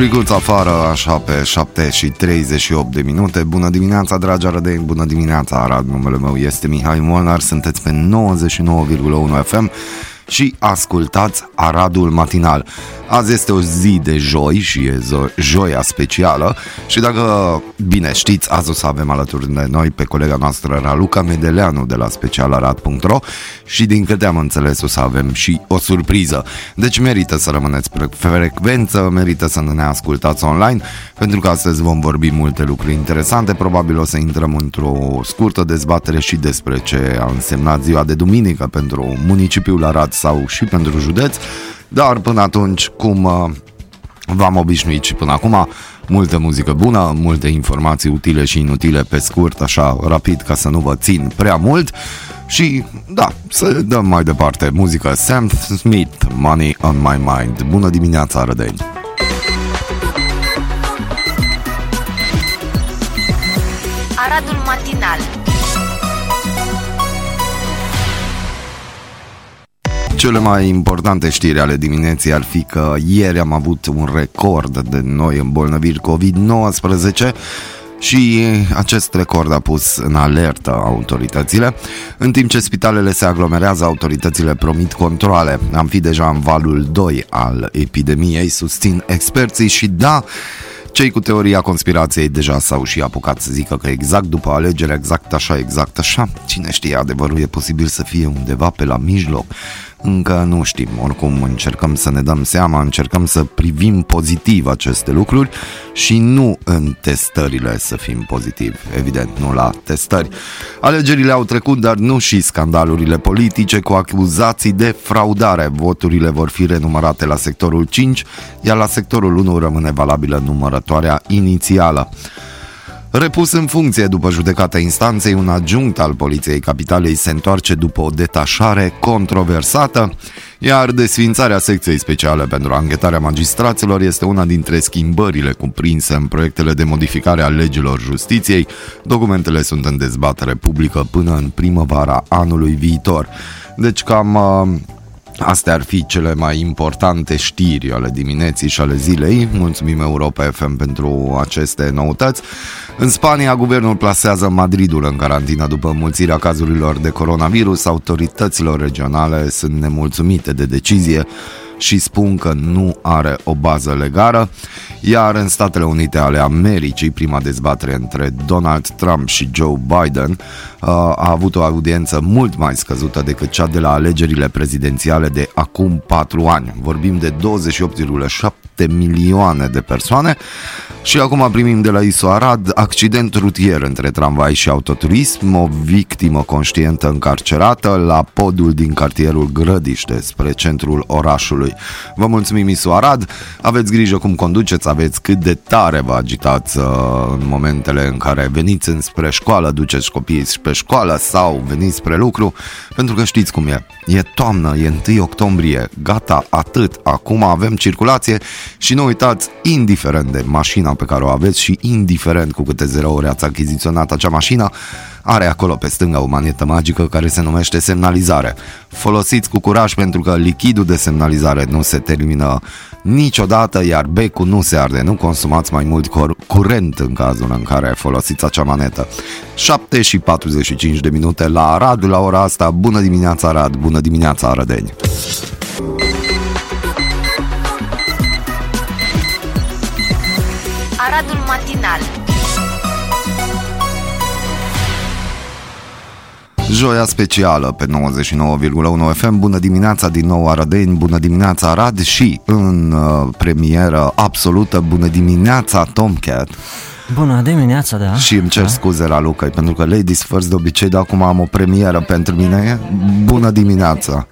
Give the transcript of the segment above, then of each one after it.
friguț afară, așa pe 7 și 38 de minute. Bună dimineața, dragi arădeni, bună dimineața, Arad. Numele meu este Mihai Molnar, sunteți pe 99,1 FM și ascultați Aradul Matinal. Azi este o zi de joi și e zo- joia specială și dacă bine știți, azi o să avem alături de noi pe colega noastră Raluca Medeleanu de la specialarad.ro și din câte am înțeles o să avem și o surpriză. Deci merită să rămâneți pe frecvență, merită să ne ascultați online pentru că astăzi vom vorbi multe lucruri interesante, probabil o să intrăm într-o scurtă dezbatere și despre ce a însemnat ziua de duminică pentru municipiul Arad sau și pentru județ, dar până atunci, cum uh, v-am obișnuit și până acum, multă muzică bună, multe informații utile și inutile pe scurt, așa rapid ca să nu vă țin prea mult și da, să dăm mai departe muzică Sam Smith, Money on My Mind. Bună dimineața, Rădeni! Aradul Matinal Cele mai importante știri ale dimineții ar fi că ieri am avut un record de noi îmbolnăviri COVID-19 și acest record a pus în alertă autoritățile. În timp ce spitalele se aglomerează, autoritățile promit controle. Am fi deja în valul 2 al epidemiei, susțin experții și da, cei cu teoria conspirației deja s-au și apucat să zică că exact după alegere, exact așa, exact așa, cine știe, adevărul e posibil să fie undeva pe la mijloc. Încă nu știm, oricum încercăm să ne dăm seama, încercăm să privim pozitiv aceste lucruri și nu în testările să fim pozitivi, evident, nu la testări. Alegerile au trecut, dar nu și scandalurile politice cu acuzații de fraudare. Voturile vor fi renumărate la sectorul 5, iar la sectorul 1 rămâne valabilă numărătoarea inițială. Repus în funcție după judecata instanței, un adjunct al Poliției Capitalei se întoarce după o detașare controversată, iar desfințarea secției speciale pentru anchetarea magistraților este una dintre schimbările cuprinse în proiectele de modificare a legilor justiției. Documentele sunt în dezbatere publică până în primăvara anului viitor. Deci cam uh, Astea ar fi cele mai importante știri ale dimineții și ale zilei. Mulțumim Europa FM pentru aceste noutăți. În Spania, guvernul plasează Madridul în carantină după mulțirea cazurilor de coronavirus. Autorităților regionale sunt nemulțumite de decizie și spun că nu are o bază legală, iar în Statele Unite ale Americii, prima dezbatere între Donald Trump și Joe Biden uh, a avut o audiență mult mai scăzută decât cea de la alegerile prezidențiale de acum 4 ani. Vorbim de 28,7 milioane de persoane și acum primim de la ISO Arad accident rutier între tramvai și autoturism, o victimă conștientă încarcerată la podul din cartierul Grădiște spre centrul orașului. Vă mulțumim ISO Arad, aveți grijă cum conduceți, aveți cât de tare vă agitați uh, în momentele în care veniți înspre școală, duceți copiii pe școală sau veniți spre lucru, pentru că știți cum e. E toamnă, e 1 octombrie, gata, atât, acum avem circulație și nu uitați, indiferent de mașina pe care o aveți și indiferent cu câte zerouri ați achiziționat acea mașină, are acolo pe stânga o manetă magică care se numește semnalizare. Folosiți cu curaj pentru că lichidul de semnalizare nu se termină niciodată, iar becul nu se arde. Nu consumați mai mult cor- curent în cazul în care folosiți acea manetă. 7 și 45 de minute la Arad la ora asta. Bună dimineața Arad, bună dimineața Arădeni! Joia specială pe 99,1 FM. Bună dimineața din nou Arădeni, bună dimineața Arad și în uh, premieră absolută bună dimineața Tomcat. Bună dimineața, da. Și îmi cer da. scuze la Luca, pentru că Ladies First de obicei, dar acum am o premieră pentru mine. Bună dimineața!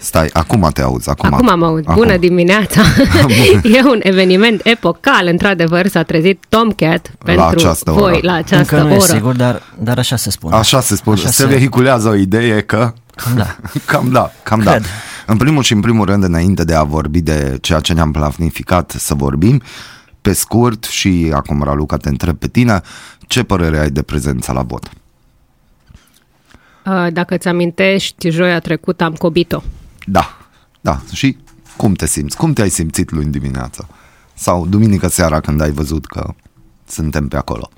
Stai, acum te auzi. Acum, Acum am auzit. Bună dimineața! e un eveniment epocal, într-adevăr, s-a trezit Tomcat pentru această voi oră. la această Încă nu oră. e sigur, dar, dar așa se spune. Așa se spune. Așa se se- vehiculează o idee că... Cam da. cam da, cam da. Cred. În primul și în primul rând, înainte de a vorbi de ceea ce ne-am planificat să vorbim, pe scurt și acum, Raluca, te întreb pe tine, ce părere ai de prezența la vot? Uh, Dacă ți amintești, joia trecută am cobit-o. Da, da. Și cum te simți? Cum te-ai simțit luni dimineața? Sau duminică seara când ai văzut că suntem pe acolo?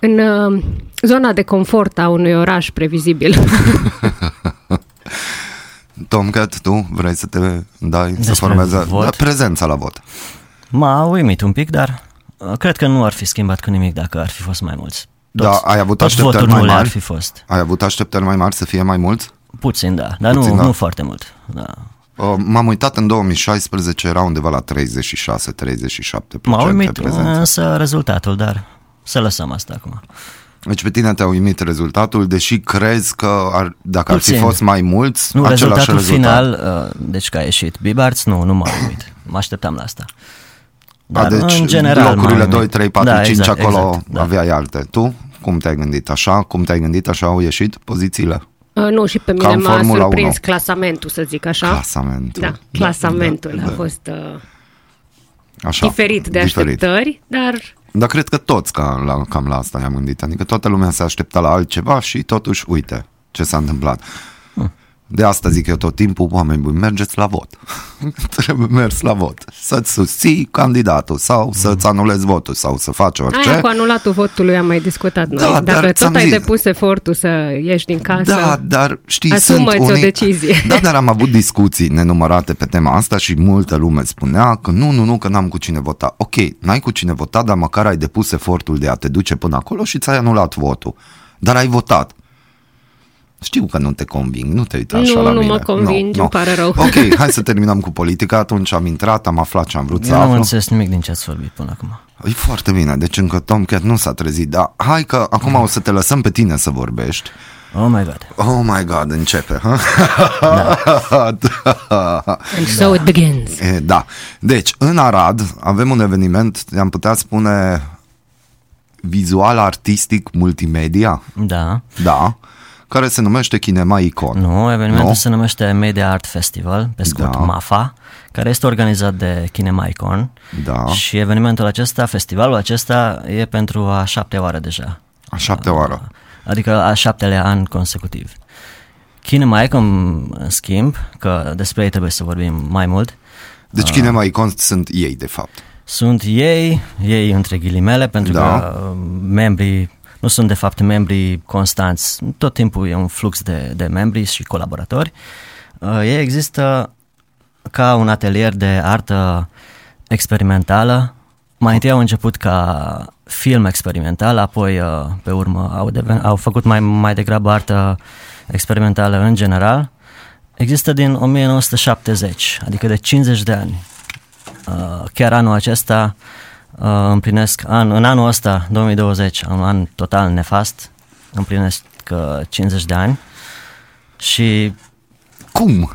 În uh, zona de confort a unui oraș previzibil. Tomcat, tu vrei să te dai, să Despre formeze vot? da, prezența la vot. M-a uimit un pic, dar uh, cred că nu ar fi schimbat cu nimic dacă ar fi fost mai mulți. Da, ai avut toți așteptări voturi mai nule ar mari? fi fost. Ai avut așteptări mai mari să fie mai mulți? Puțin, da, dar Puțin, nu, da. nu foarte mult. Da. Uh, M-am uitat în 2016, era undeva la 36-37% M-a uimit prezență. însă rezultatul, dar să lăsăm asta acum. Deci pe tine te-a uimit rezultatul, deși crezi că ar, dacă ar fi Puțin. fost mai mulți, Nu, același rezultatul rezultat. final, uh, deci că a ieșit Bibarts, nu, nu m-a uimit. Mă așteptam la asta. A, deci în general m-a locurile uimit. 2, 3, 4, Da, 5 exact, acolo exact, da. aveai alte. Tu? Cum te-ai gândit? Așa? Cum te-ai gândit? Așa au ieșit pozițiile? Uh, nu, și pe Ca mine în m-a Formula surprins 1. clasamentul, să zic așa. Clasamentul. Da, clasamentul Da, a da, fost uh, Așa, diferit de așteptări, dar Dar cred că toți ca, la, cam la asta ne-am gândit. Adică toată lumea se aștepta la altceva și totuși, uite ce s-a întâmplat. De asta zic eu tot timpul, oameni buni, mergeți la vot. Trebuie mers la vot. Să-ți susții candidatul sau să-ți anulezi votul sau să faci orice. aia cu anulatul votului am mai discutat noi. Da, dar Dacă ți-am tot ai zis- depus efortul să ieși din casă, Da, dar știi, Asumă-ți sunt o unii... decizie. Da, dar am avut discuții nenumărate pe tema asta și multă lume spunea că nu, nu, nu, că n-am cu cine vota. Ok, n-ai cu cine vota, dar măcar ai depus efortul de a te duce până acolo și ți-ai anulat votul. Dar ai votat. Știu că nu te conving, nu te uita așa Nu, la nu mine. mă convingi, îmi pare rău. Ok, hai să terminăm cu politica, atunci am intrat, am aflat ce am vrut să Eu nu am aflu. înțeles nimic din ce ați vorbit până acum. E foarte bine, deci încă Tomcat nu s-a trezit, dar hai că acum o să te lăsăm pe tine să vorbești. Oh my god. Oh my god, începe. Ha? and so it begins. E, da. Deci, în Arad avem un eveniment, am putea spune vizual, artistic, multimedia, Da. da, care se numește Kinema Icon. Nu, evenimentul Nu? se numește Media Art Festival, pe scurt Da. MAFA, care este organizat de Kinemicon. Da. Și evenimentul acesta, festivalul acesta, e pentru a șaptea oară deja. A șaptea oară. Adică a șaptelea an consecutiv. Kinemicon, în schimb, că despre ei trebuie să vorbim mai mult, Deci Kinema Icon sunt ei, de fapt. sunt ei, ei între ghilimele, pentru Da. că uh, membrii nu sunt de fapt membrii constanți, tot timpul e un flux de, de membri și colaboratori. Uh, Ei există ca un atelier de artă experimentală. Mai întâi au început ca film experimental, apoi uh, pe urmă au, deven- au făcut mai, mai degrabă artă experimentală în general. Există din 1970, adică de 50 de ani. Uh, chiar anul acesta uh, împlinesc, an, în anul ăsta, 2020, un an total nefast, împlinesc uh, 50 de ani și Cum?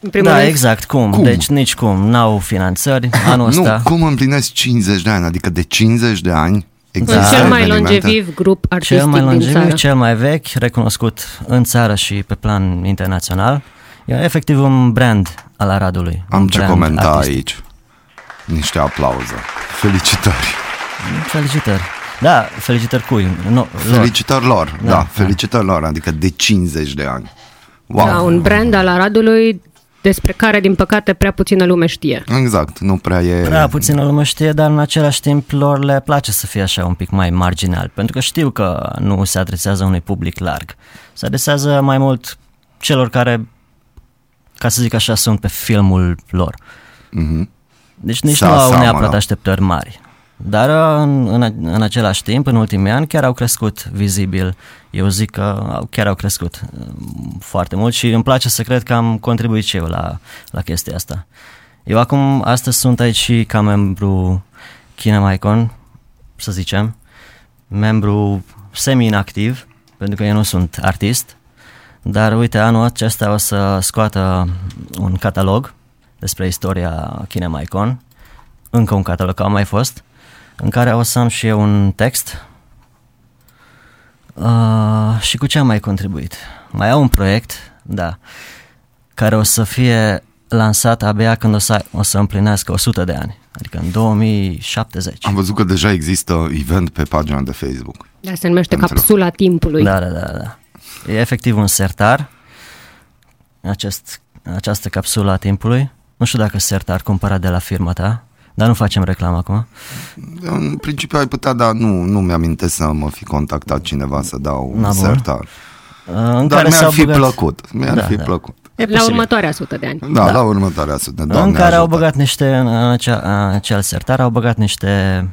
În primul da, rând, exact, cum? Cum? Deci nici cum, n-au finanțări anul ăsta. Nu, cum împlinesc 50 de ani? Adică de 50 de ani sunt există cel mai evenimente? longeviv grup artistic Cel mai din țară. longeviv, cel mai vechi, recunoscut în țară și pe plan internațional. E efectiv un brand al Aradului. Am un ce brand comenta artistic. aici. Niște aplauze. Felicitări. Felicitări. Da, felicitări cui? No, lor. Felicitări lor, da, Da, da, da. felicitări lor, adică de 50 de ani. Wow. Da, un brand al Aradului despre care, din păcate, prea puțină lume știe. Exact, nu prea e... Da, puțină lume știe, dar în același timp lor le place să fie așa un pic mai marginal, pentru că știu că nu se adresează unui public larg. Se adresează mai mult celor care, ca să zic așa, sunt pe filmul lor. Mhm. Deci nici Se nu au aseamănă. neapărat așteptări mari. Dar în, în, în același timp, în ultimii ani, chiar au crescut vizibil. Eu zic că au, chiar au crescut um, foarte mult și îmi place să cred că am contribuit și eu la, la chestia asta. Eu acum, astăzi sunt aici și ca membru Kinemicon, să zicem, membru semi-inactiv, pentru că eu nu sunt artist, dar uite, anul acesta o să scoată un catalog despre istoria Kinemicon, încă un catalog, că au mai fost, în care o să am și eu un text. Uh, și cu ce am mai contribuit? Mai au un proiect, da, care o să fie lansat abia când o să, o să împlinească 100 de ani, adică în 2070. Am văzut că deja există event pe pagina de Facebook. Da, se numește Înțeleg. Capsula Timpului. Da, da, da, da. E efectiv un sertar, acest, această capsulă a timpului, nu știu dacă Sert ar cumpăra de la firma ta, dar nu facem reclamă acum. În principiu ai putea, dar nu, nu mi-amintesc să mă fi contactat cineva să dau Na, un bun. sertar. Uh, În Dar care mi-ar s-au fi băgat, plăcut. Mi-ar Da, fi da. plăcut. E La posibil. următoarea sută de ani. Da, da. la următoarea sută. în Doamne care au ajută. băgat niște, în acea, în acel sertar, au băgat niște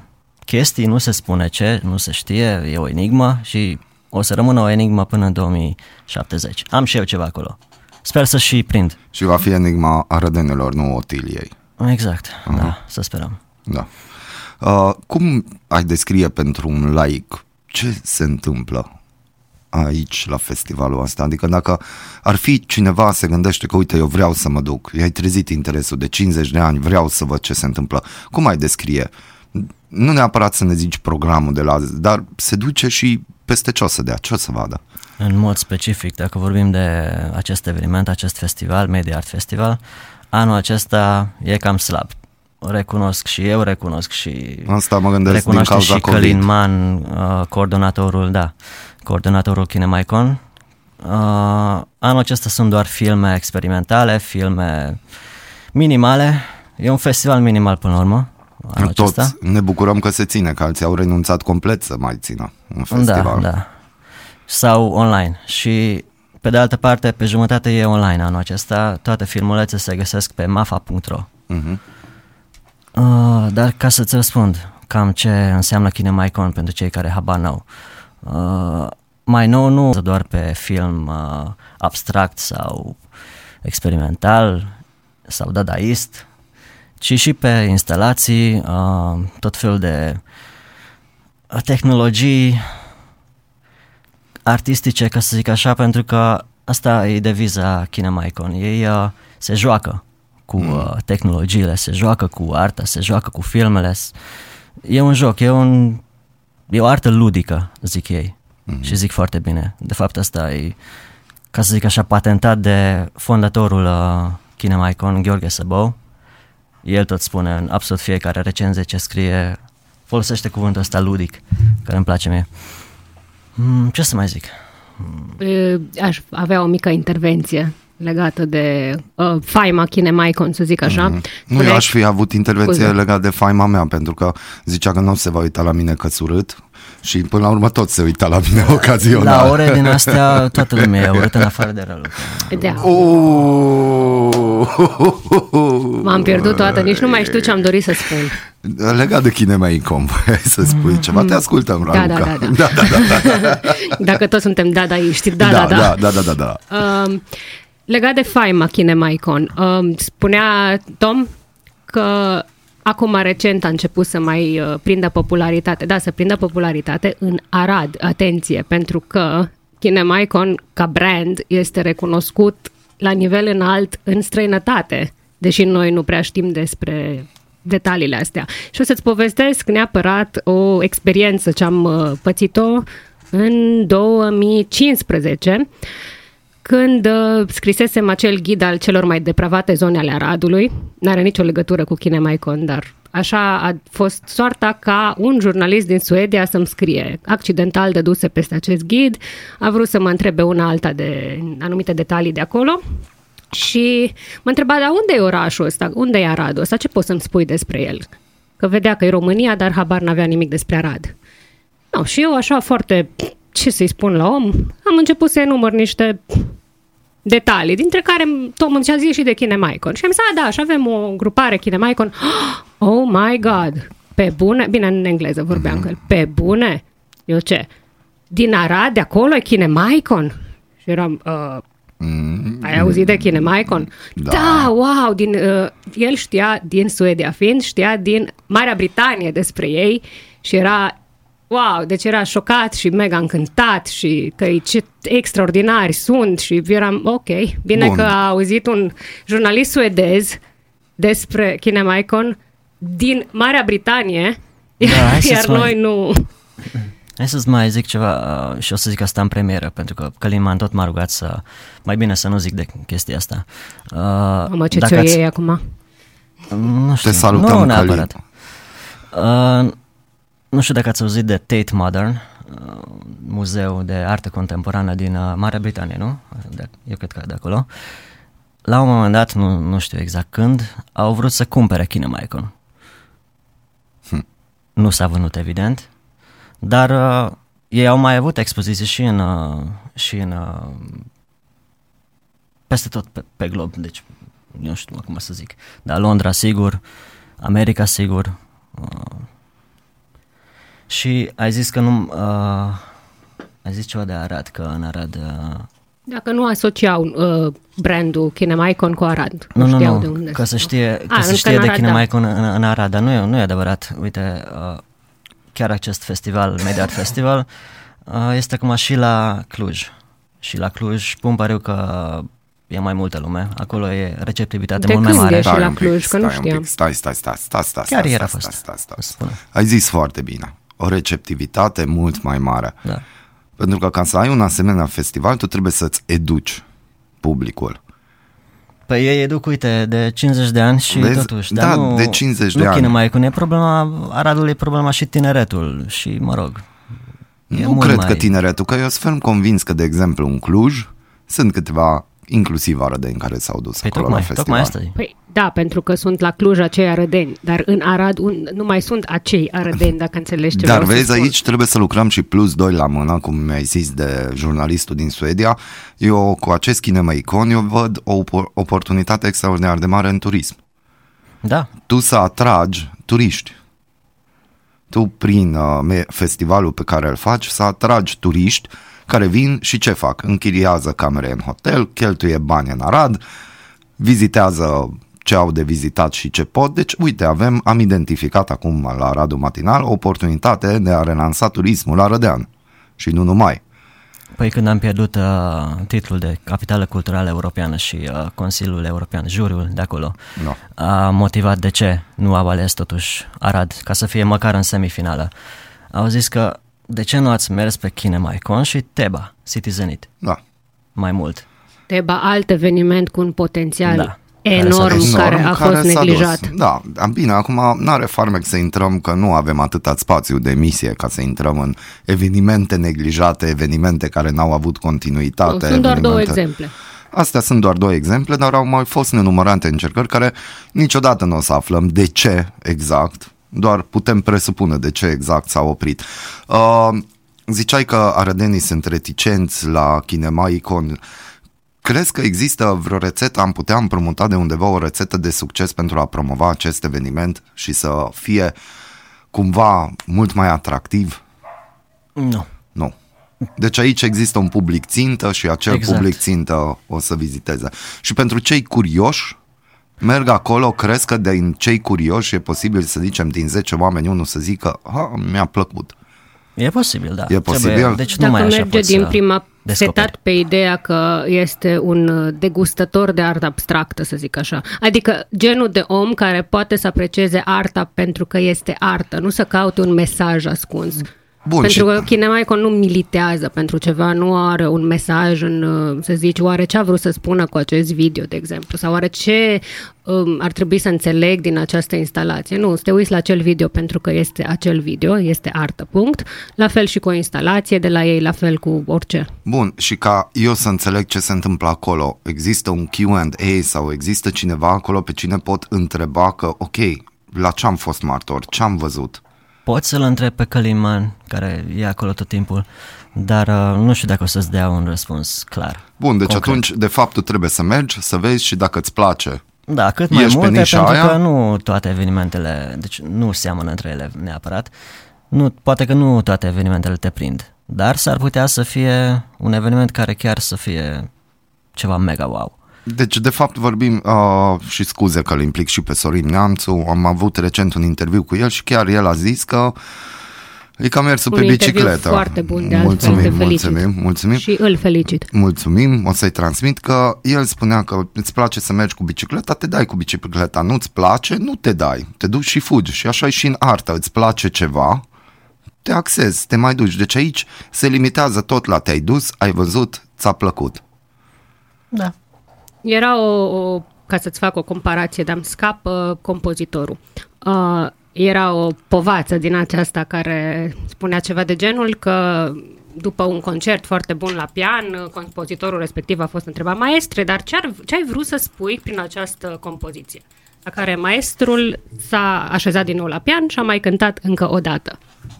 chestii, nu se spune ce, nu se știe, e o enigmă și o să rămână o enigmă până în 2070. Am și eu ceva acolo. Sper să și prind. Și va fi enigma arădenilor, nu Otiliei. Exact, da, să sperăm. Da. Uh, cum ai descrie pentru un laic ce se întâmplă aici la festivalul ăsta? Adică dacă ar fi cineva se gândește că uite eu vreau să mă duc, i-ai trezit interesul de 50 de ani, vreau să văd ce se întâmplă. Cum ai descrie? Nu neapărat să ne zici programul de la dar se duce și peste ce o să dea, ce o să vadă. În mod specific, dacă vorbim de acest eveniment, acest festival, Media Art Festival, anul acesta e cam slab. Recunosc și eu, recunosc și Asta mă gândesc din recunoaște cauza și COVID. Călin Man, uh, coordonatorul, da, coordonatorul Kinemaicon. Uh, anul acesta sunt doar filme experimentale, filme minimale. E un festival minimal până la urmă, anul acesta. Toți ne bucurăm că se ține, că alții au renunțat complet să mai țină un festival. Da, da. Sau online. Și pe de altă parte, pe jumătate e online anul acesta. Toate filmulețe se găsesc pe mafa.ro. Mhm. Uh, dar ca să-ți răspund cam ce înseamnă Kinemaicon pentru cei care habar n-au. Uh, mai nou nu doar pe film uh, abstract sau experimental sau dadaist, ci și pe instalații, uh, tot felul de uh, tehnologii artistice, ca să zic așa, pentru că asta e deviza Kinemaicon. Ei uh, se joacă cu uh, tehnologiile, se joacă cu arta, se joacă cu filmele. S- E un joc, e, un, e o artă ludică, zic ei. Și zic foarte bine. De fapt, asta e, ca să zic așa, patentat de fondatorul uh, Kinemaicon, Gheorghe Săbău. El tot spune în absolut fiecare recenzie ce scrie, folosește cuvântul ăsta ludic, care îmi place mie. Mm, ce să mai zic? Uh, Aș avea o mică intervenție legată de uh, faima Kinemaicon, să zic așa. Nu, Spuneai- eu aș fi avut intervenție Scuze. legată de faima mea, pentru că zicea că nu se va uita la mine că urât și până la urmă tot se uita la mine ocazional. La ore din astea, toată lumea e urâtă în afară de rălu. Da. Oh! M-am pierdut toată, nici nu mai știu ce am dorit să spun. Legat de Kinemaicon, vrei să spui ceva? Te ascultăm, Da, Raluca. da, da, da, da, da, da. Dacă toți suntem dadaiști, da, da, da. da, da, da, da, da. Um, legat de faima Kinemaicon, um, spunea Tom că acum recent a început să mai uh, prindă popularitate, da, să prindă popularitate în Arad, atenție, pentru că Kinemaicon ca brand este recunoscut la nivel înalt în străinătate, deși noi nu prea știm despre detaliile astea. Și o să-ți povestesc neapărat o experiență. Ce am uh, pățit-o în 2015 când uh, scrisesem acel ghid al celor mai depravate zone ale Aradului, n-are nicio legătură cu Kinemaicon, dar așa a fost soarta ca un jurnalist din Suedia să-mi scrie. Accidental dăduse peste acest ghid, a vrut să mă întrebe una alta de anumite detalii de acolo și mă întreba, dar unde e orașul ăsta? Unde e Aradul ăsta? Ce poți să-mi spui despre el? Că vedea că e România, dar habar n-avea nimic despre Arad. No, și eu așa foarte, ce să-i spun la om, am început să enumăr niște detalii, dintre care Tom îmi zicea zi și de Kinemaicon. Și am zis, a, da, și avem o grupare Kinemaicon. Oh my God! Pe bune? Bine, în engleză vorbeam că Pe bune? Eu ce? Din Arad, de acolo e Kinemaicon? Și eram, uh, ai auzit de Kinemaicon? Da. Da, wow! Din, uh, el știa din Suedia fiind, știa din Marea Britanie despre ei și era wow, deci era șocat și mega încântat și că ce extraordinari sunt și eram ok, bine Bun. că a auzit un jurnalist suedez despre Kinemaicon din Marea Britanie, Da, hai să-ți iar mai- noi nu. Hai să-ți mai zic ceva uh, și o să zic asta în premieră, pentru că Călin m-a tot m-a rugat să, mai bine să nu zic de chestia asta. Uh, Mamă, ce dacă ți-o ați- iei acum? Nu știu, Te salutăm, nu Călin. neapărat. Uh, nu știu dacă ați auzit de Tate Modern, uh, muzeu de artă contemporană din uh, Marea Britanie, nu? De, eu cred că de acolo. la un moment dat, nu, nu știu exact când, au vrut să cumpere Kinemaicon. Hm. Nu s-a vândut, evident, dar uh, ei au mai avut expoziții și în, uh, și în uh, peste tot pe, pe glob, deci nu știu cum să zic, dar Londra sigur, America sigur. Uh, și ai zis că nu, uh, ai zis ceva de Arad, că în Arad uh, Dacă nu asociau uh, brandul Kinemaicon cu Arad. Nu, nu, știau nu, de unde că să sunt. știe, că A, să încă știe în de Arad, Kinemaicon în, în Arad, dar nu e, nu e adevărat. Uite, uh, chiar acest festival, Media Art Festival, uh, este acum și la Cluj. Și la Cluj pun pariu că e mai multă lume. Acolo e receptivitate De mult mai când mare. e? Și la un pic, Cluj, că nu stai un știam. pic, Stai, stai, stai, stai, stai, Chiar stai, ieri a stai, fost. stai, stai, Vă stai. spun. Ai zis foarte bine. O receptivitate mult mai mare. Da. Pentru că ca să ai un asemenea festival, tu trebuie să-ți educi publicul. Păi ei educ, uite, de 50 de ani și Vezi? totuși. Da, dar nu, de 50 de nu ani. Kinemaicon, e problema, Aradul e problema și tineretul și, mă rog, e nu mult cred mai... că tineretul, că eu sunt ferm convins că, de exemplu, în Cluj sunt câteva, inclusiv arădeni care s-au dus Păi acolo tocmai, la festival. tocmai asta e. Păi, da, pentru că sunt la Cluj acei arădeni, dar în Arad un, nu mai sunt acei arădeni, dacă înțelegi ce Dar vreau să vezi, spun. aici trebuie să lucrăm și plus doi la mână, cum mi-ai zis de jurnalistul din Suedia. Eu cu acest Kinemaicon, eu văd o opor- oportunitate extraordinar de mare în turism. Da, Tu să atragi turiști. Tu, prin uh, me- festivalul pe care îl faci, să atragi turiști care vin și ce fac? Închiriază camere în hotel, cheltuie bani în Arad, vizitează ce au de vizitat și ce pot. Deci, uite, avem, am identificat acum la Aradul Matinal o oportunitate de a relansa turismul arădean. Și nu numai. Păi când am pierdut uh, titlul de capitală culturală europeană și uh, Consiliul European, juriul de acolo, Da. a motivat de ce nu au ales totuși Arad, ca să fie măcar în semifinală. Au zis că de ce nu ați mers pe Kinemaiconș și Teba, Citizenit, Da. mai mult. Teba, alt eveniment cu un potențial Da. Care s-a enorm dus. care, a fost s-a dus. neglijat. Da, dar bine, acum n-are farmec să intrăm că nu avem atâta spațiu de emisie ca să intrăm în evenimente neglijate, evenimente care n-au avut continuitate. Sunt doar două evenimente- exemple. Astea sunt doar două exemple, dar au mai fost nenumărate încercări care niciodată nu o să aflăm de ce exact, doar putem presupune de ce exact s-a oprit. Uh, ziceai că arădenii sunt reticenți la Kinema Icon. Crezi că există vreo rețetă, am putea împrumuta de undeva o rețetă de succes pentru a promova acest eveniment și să fie cumva mult mai atractiv? Nu. Nu. Deci aici există un public țintă și acel Exact. public țintă o să viziteze. Și pentru cei curioși, merg acolo, crezi că din cei curioși e posibil să zicem din 10 oameni unul să zică, ha, mi-a plăcut. E posibil, da. E posibil? Trebuie, deci nu Dacă mai așa merge poți din să prima descoperi. setat pe ideea că este un uh, degustător de artă abstractă, să zic așa. Adică genul de om care poate să aprecieze arta pentru că este artă, nu să caute un mesaj ascuns. Bun, pentru și- că Kinemaicon nu militează pentru ceva, nu are un mesaj în, uh, să zici, oare ce a vrut să spună cu acest video, de exemplu, sau oare ce um, ar trebui să înțeleg din această instalație. Nu, să te uiți la acel video pentru că este acel video, este artă, punct. La fel și cu o instalație de la ei, la fel cu orice. Bun, și ca eu să înțeleg ce se întâmplă acolo, există un Q&A sau există cineva acolo pe cine pot întreba că, ok, la ce am fost martor, ce am văzut? Poți să-l întrebi pe Căliman, care e acolo tot timpul, dar uh, nu știu dacă o să-ți dea un răspuns clar. Bun, deci Concret. atunci, de fapt, tu trebuie să mergi, să vezi și dacă îți place. Da, cât mai Ești pe multe, nișa pentru aia? că nu toate evenimentele, deci nu seamănă între ele neapărat. Nu, poate că nu toate evenimentele te prind, dar s-ar putea să fie un eveniment care chiar să fie ceva mega wow. Deci, de fapt, vorbim, uh, și scuze că îl implic și pe Sorin Neamțu, am avut recent un interviu cu el și chiar el a zis că e ca mersul Un pe interviu bicicletă. foarte bun, de altfel, mulțumim, te felicit. mulțumim, mulțumim. Și îl felicit. Mulțumim, o să-i transmit că el spunea că îți place să mergi cu bicicleta, te dai cu bicicleta, nu-ți place, nu te dai, te duci și fugi și așa e și în artă, îți place ceva, te axezi, te mai duci. Deci aici se limitează tot la te-ai dus, ai văzut, ți-a plăcut. Da. Era o, o ca să-ți fac o comparație, dar îmi scapă compozitorul. Uh, era o povață din aceasta care spunea ceva de genul că după un concert foarte bun la pian, compozitorul respectiv a fost întrebat, maestre, dar ce, ar, ce ai vrut să spui prin această compoziție? La care maestrul s-a așezat din nou la pian și a mai cântat încă o dată.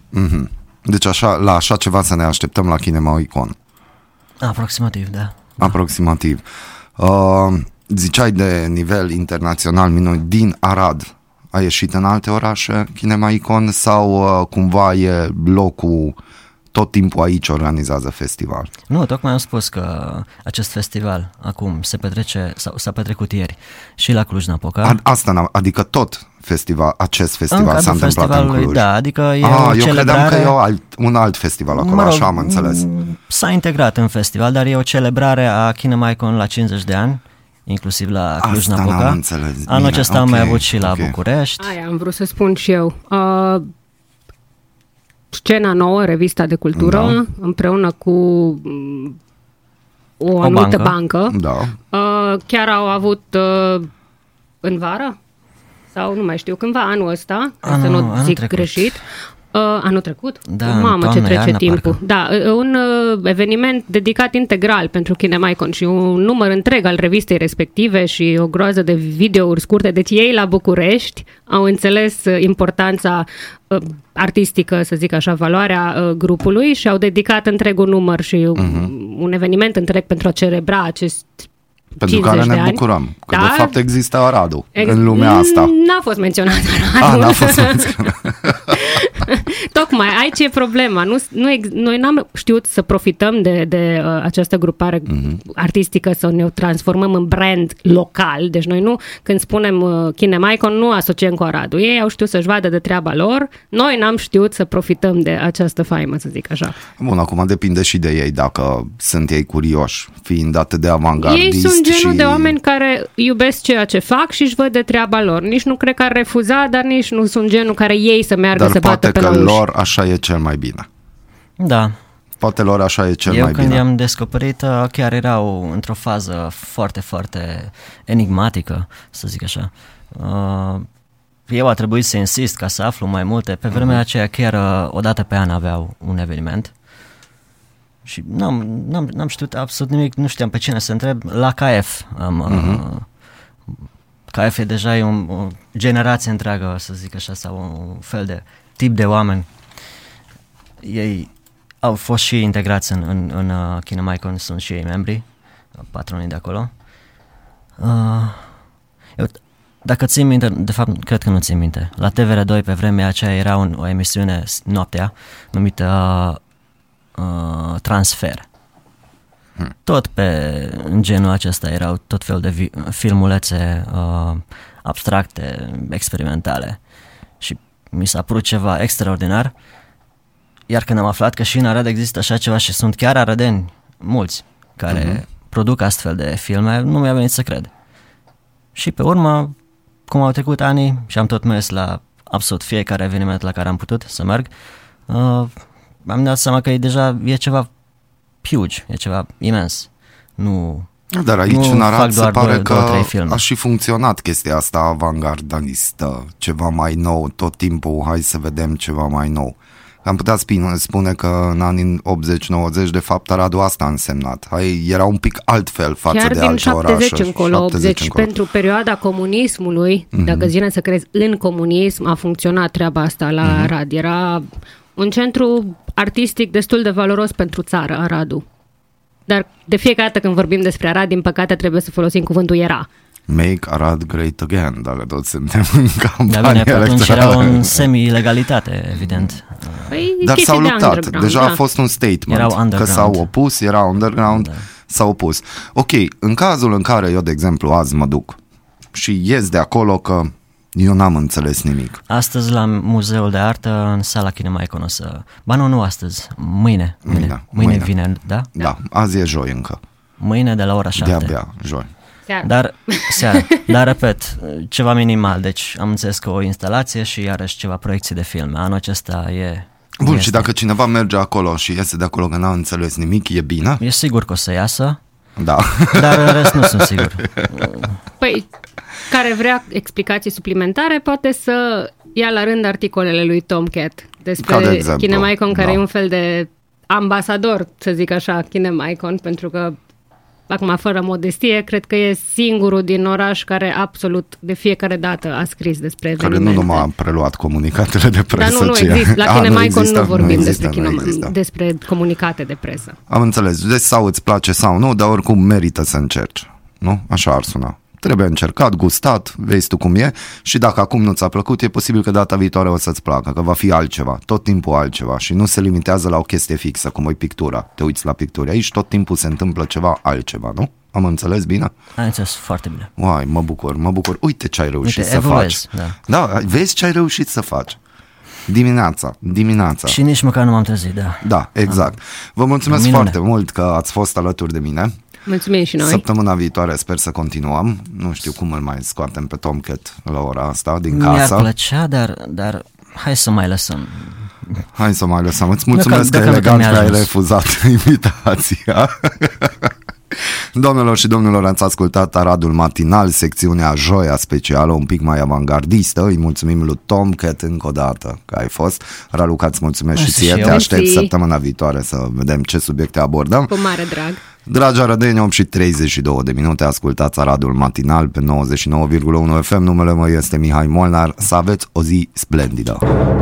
Mhm. Deci așa, la așa ceva să ne așteptăm la Kinema Icon. Aproximativ, da. Aproximativ. Uh, ziceai de nivel internațional minuni din Arad. A ieșit în alte orașe Kinema Icon sau uh, cumva e locul tot timpul aici organizează festival? Nu, tocmai am spus că acest festival acum se petrece, sau s-a petrecut ieri și la Cluj-Napoca. A, asta, n-am- adică tot festival, acest în festival s-a cadrul întâmplat în festivalului, Cluj. da, adică e Ah, o eu credeam celebrare... că e o alt, un alt festival acolo, Mă rog, așa am înțeles. m, S-a integrat în festival, dar e o celebrare a Kinema Icon la 50 de ani, inclusiv la Asta Cluj-Napoca. n-am înțeles. Anul Bine, acesta am mai ok, avut și la ok. București. Aia am vrut să spun și eu. Uh, scena nouă, revista de cultură, Da. împreună cu mm, o anumită bancă. bancă, Da. uh, chiar au avut uh, în vară sau nu mai știu, cândva anul ăsta, ca să Anul- nu anul zic trecut. greșit. Uh, anul trecut? Da, în Mamă, ce toamnă, trece iarnă, timpul. parcă. Da, uh, un uh, eveniment dedicat integral pentru Kinemaicon și un număr întreg al revistei respective și o groază de videouri scurte. Deci ei la București au înțeles uh, importanța uh, artistică, să zic așa, valoarea uh, grupului și au dedicat întregul număr și uh-huh. un eveniment întreg pentru a celebra acest Pentru 50 care de ne ani. bucurăm. Că Da. de fapt există Aradul Ex- în lumea asta. N-a fost menționat Ah, Aradul. n-a fost menționat. Tocmai, aici e problema. Nu, nu, ex- noi n-am știut să profităm de, de uh, această grupare Mhm. artistică, să ne transformăm în brand local. Deci noi nu, când spunem uh, Kinemaicon, nu asociem cu Aradul. Ei au știut să-și vadă de treaba lor. Noi n-am știut să profităm de această faimă, să zic așa. Bun, acum depinde și de ei dacă sunt ei curioși, fiind atât de avangardist Ei sunt genul și... de oameni care iubesc ceea ce fac și își văd de treaba lor. Nici nu cred că ar refuza, dar nici nu sunt genul care ei să meargă Dar să bată poate pe că la uși. lor așa e cel mai bine. Da, Poate lor așa e cel Eu mai când bine. i-am descoperit, uh, chiar erau într-o fază foarte, foarte enigmatică, să zic așa. Uh, Eu a trebuit să insist ca să aflu mai multe. Pe vremea aceea chiar uh, o dată pe an aveau un eveniment și n-am, n-am, n-am știut absolut nimic, nu știam pe cine să întreb. La KF am... Uh, KF e deja e un, o generație întreagă, să zic așa, sau un fel de tip de oameni. Ei au fost și integrați în, în, în uh, Kinemaicon, sunt și ei membri, uh, patronii de acolo. Uh, eu, dacă țin minte, de fapt, cred că nu țin minte. La TVR2 pe vremea aceea era un, o emisiune s- noaptea numită uh, Transfer. Tot pe în genul acesta erau tot fel de vi- filmulețe uh, abstracte, experimentale. Și mi s-a părut ceva extraordinar. Iar când am aflat că și în Arad există așa ceva și sunt chiar arădeni, mulți, care uh-huh. produc astfel de filme, nu mi-a venit să cred. Și pe urmă, cum au trecut ani și am tot mers la absolut fiecare eveniment la care am putut să merg, uh, am dat seama că e deja e ceva huge, e ceva imens. Nu, Dar aici Nu în Arad fac se doar pare două- că două, trei filme. a și funcționat chestia asta avangardistă, ceva mai nou, tot timpul hai să vedem ceva mai nou. Am putea spune, spune că în anii 80-90 de fapt Aradul asta a însemnat. Hai, era un pic altfel față Chiar de din alte 70 orașe. încolo, 80, încolo. pentru perioada comunismului, Mhm. mm-hmm. dacă îți vine să crezi în comunism, a funcționat treaba asta la Mhm. mm-hmm. Arad. Era un centru artistic destul de valoros pentru țară, Aradul. Dar de fiecare dată când vorbim despre Arad, din păcate trebuie să folosim cuvântul era. Make Arad great again, dacă toți suntem în dar campanie bine, pe atunci era electorală. în semi-legalitate, evident. Păi, Dar chestii s-au de luptat. underground, Deja da. a fost un statement. Erau Că underground. s-au opus, era underground, Da. s-au opus. Ok, în cazul în care eu, de exemplu, azi mă duc și ies de acolo că eu n-am înțeles nimic. Astăzi la Muzeul de Artă, în sala Kinemaicon o să... Ba nu, nu astăzi, mâine. Mâine, Mâine, mâine, mâine. vine, da? Da, azi e joi încă. Mâine de la ora 7. De-abia joi. Seara. Dar, seara. Dar, repet, ceva minimal. Deci am înțeles că o instalație și iarăși ceva proiecții de filme. Anul acesta e... Bun, este. și dacă cineva merge acolo și iese de acolo că n-a înțeles nimic, e bine? E sigur că o să iasă, Da. dar în rest nu sunt sigur. Păi, care vrea explicații suplimentare poate să ia la rând articolele lui Tomcat Ca de despre exemplu, Kinemaicon, care da. e un fel de ambasador, să zic așa, Kinem Icon, pentru că acum fără modestie, cred că e singurul din oraș care absolut de fiecare dată a scris despre Care nu evenimente. numai a preluat comunicatele de Dar presă, nu, nu ci- există. La A, Kinem Icon există, nu vorbim există, despre, nu kino, există. despre comunicate de presă. Am înțeles. Deci sau îți place sau nu, dar oricum merită să încerci. Nu? Așa ar suna. Trebuie încercat, gustat, vezi tu cum e și dacă acum nu ți-a plăcut, e posibil că data viitoare o să-ți placă, că va fi altceva, tot timpul altceva și nu se limitează la o chestie fixă, cum e pictura. Te uiți la picturi, aici tot timpul se întâmplă ceva altceva, nu? Am înțeles bine? Ai înțeles foarte bine. Uai, mă bucur, mă bucur. Uite ce ai reușit Uite, să evoluezi, faci. da. da, vezi ce ai reușit să faci. Dimineața, dimineața. Și nici măcar nu m-am trezit, da. Da, exact. Vă mulțumesc Minune. foarte mult că ați fost alături de mine. Mulțumim și noi. Săptămâna viitoare sper să continuăm. Nu știu cum îl mai scoatem pe Tomcat la ora asta din Mi-ar casă. plăcea, dar, dar hai să mai lăsăm. Hai să mai lăsăm. Îți mulțumesc Dacă- că dacă elegant mi-a că ai ajuns. refuzat invitația. Domnilor și domnilor, ați ascultat Aradul Matinal, secțiunea Joia specială, un pic mai avangardistă. Îi mulțumim lui Tomcat încă o dată că ai fost. Raluca, îți mulțumesc și Mersi ție. și Te eu. aștept Mersi. săptămâna viitoare să vedem ce subiecte abordăm. Cu mare drag. Dragi arădeni, 8 și 32 de minute, ascultați Aradul Matinal pe 99,1 FM. Numele meu este Mihai Molnar. Să aveți o zi splendidă!